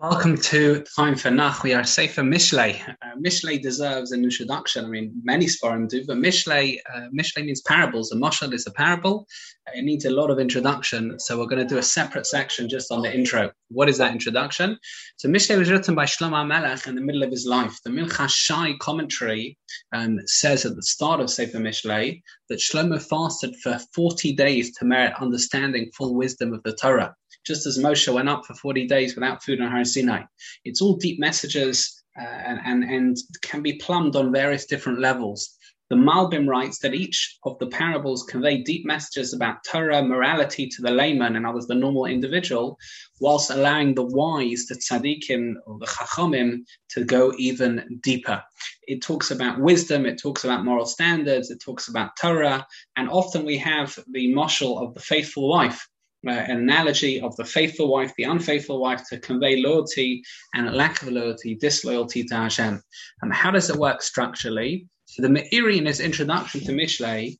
Welcome to Time for Nach. We are Sefer Mishlei. Uh, Mishlei deserves an introduction. I mean, many Sforim do, but Mishlei, uh, Mishlei means parables. A mashal is a parable. It needs a lot of introduction. So we're going to do a separate section just on the intro. What is that introduction? So Mishlei was written by Shlomo Melech in the middle of his life. The Mincha Shai commentary um, says at the start of Sefer Mishlei that Shlomo fasted for 40 days to merit understanding full wisdom of the Torah just as Moshe went up for 40 days without food on Har Sinai. It's all deep messages uh, and, and, and can be plumbed on various different levels. The Malbim writes that each of the parables convey deep messages about Torah, morality to the layman and others, the normal individual, whilst allowing the wise, the tzaddikim or the chachamim, to go even deeper. It talks about wisdom, it talks about moral standards, it talks about Torah, and often we have the mashal of the faithful wife uh, an analogy of the faithful wife, the unfaithful wife, to convey loyalty and lack of loyalty, disloyalty to Hashem. And how does it work structurally? So the Meiri in his introduction to Mishlei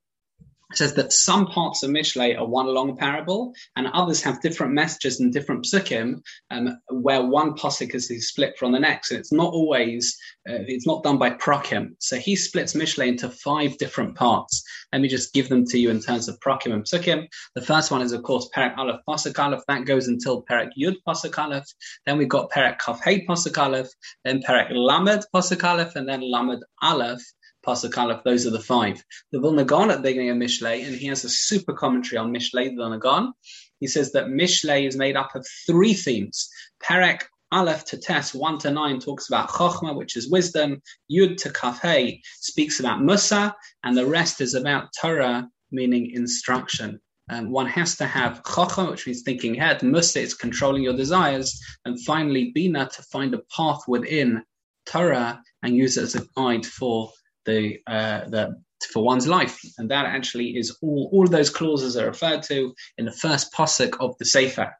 says that some parts of Mishlei are one long parable, and others have different messages and different psukim, um, where one pasuk is split from the next. And it's not always, uh, it's not done by prakim. So he splits Mishlei into five different parts. Let me just give them to you in terms of prakim and psukim. The first one is, of course, Perek Aleph Pasuk Aleph. That goes until Perek Yud Pasuk Aleph. Then we've got Perek Kaf Hey Pasuk Aleph. Then Perek Lamed Pasuk Aleph, and then Lamed Aleph Pasuk Aleph, those are the five. The Vilna Gaon at the beginning of Mishlei, and he has a super commentary on Mishlei, the Vilna Gaon. He says that Mishlei is made up of three themes. Perek Aleph to Tes 1 to 9 talks about Chokhmah, which is wisdom. Yud to Kaf Hey speaks about Mussar, and the rest is about Torah, meaning instruction. Um, one has to have Chokhmah, which means thinking ahead. Mussar is controlling your desires. And finally, Bina to find a path within Torah and use it as a guide for the uh, the for one's life, and that actually is all. All of those clauses are referred to in the first pasuk of the Sefer.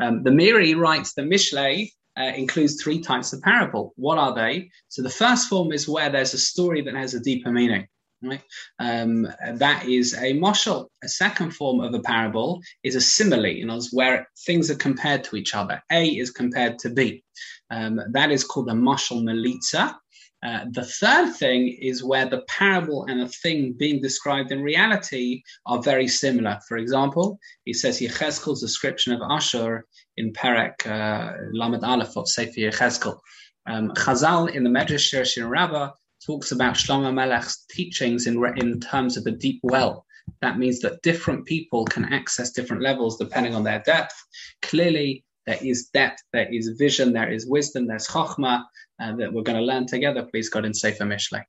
Um, the Meiri writes the Mishlei uh, includes three types of parable. What are they? So the first form is where there's a story that has a deeper meaning. Right? Um, that is a moshel. A second form of a parable is a simile, you know, where things are compared to each other. A is compared to B. Um, that is called a moshel melitza. Uh, the third thing is where the parable and the thing being described in reality are very similar. For example, he says Yechezkel's description of Ashur in Perek uh, Lamed Aleph of Sefer Yechezkel. Um, Chazal in the Medrash Shirshin Rabbah talks about Shlomo Melech's teachings in, in terms of a deep well. That means that different people can access different levels depending on their depth. Clearly, there is depth, there is vision, there is wisdom, there's chokhmah uh, that we're going to learn together. Please God in Sefer Mishlei.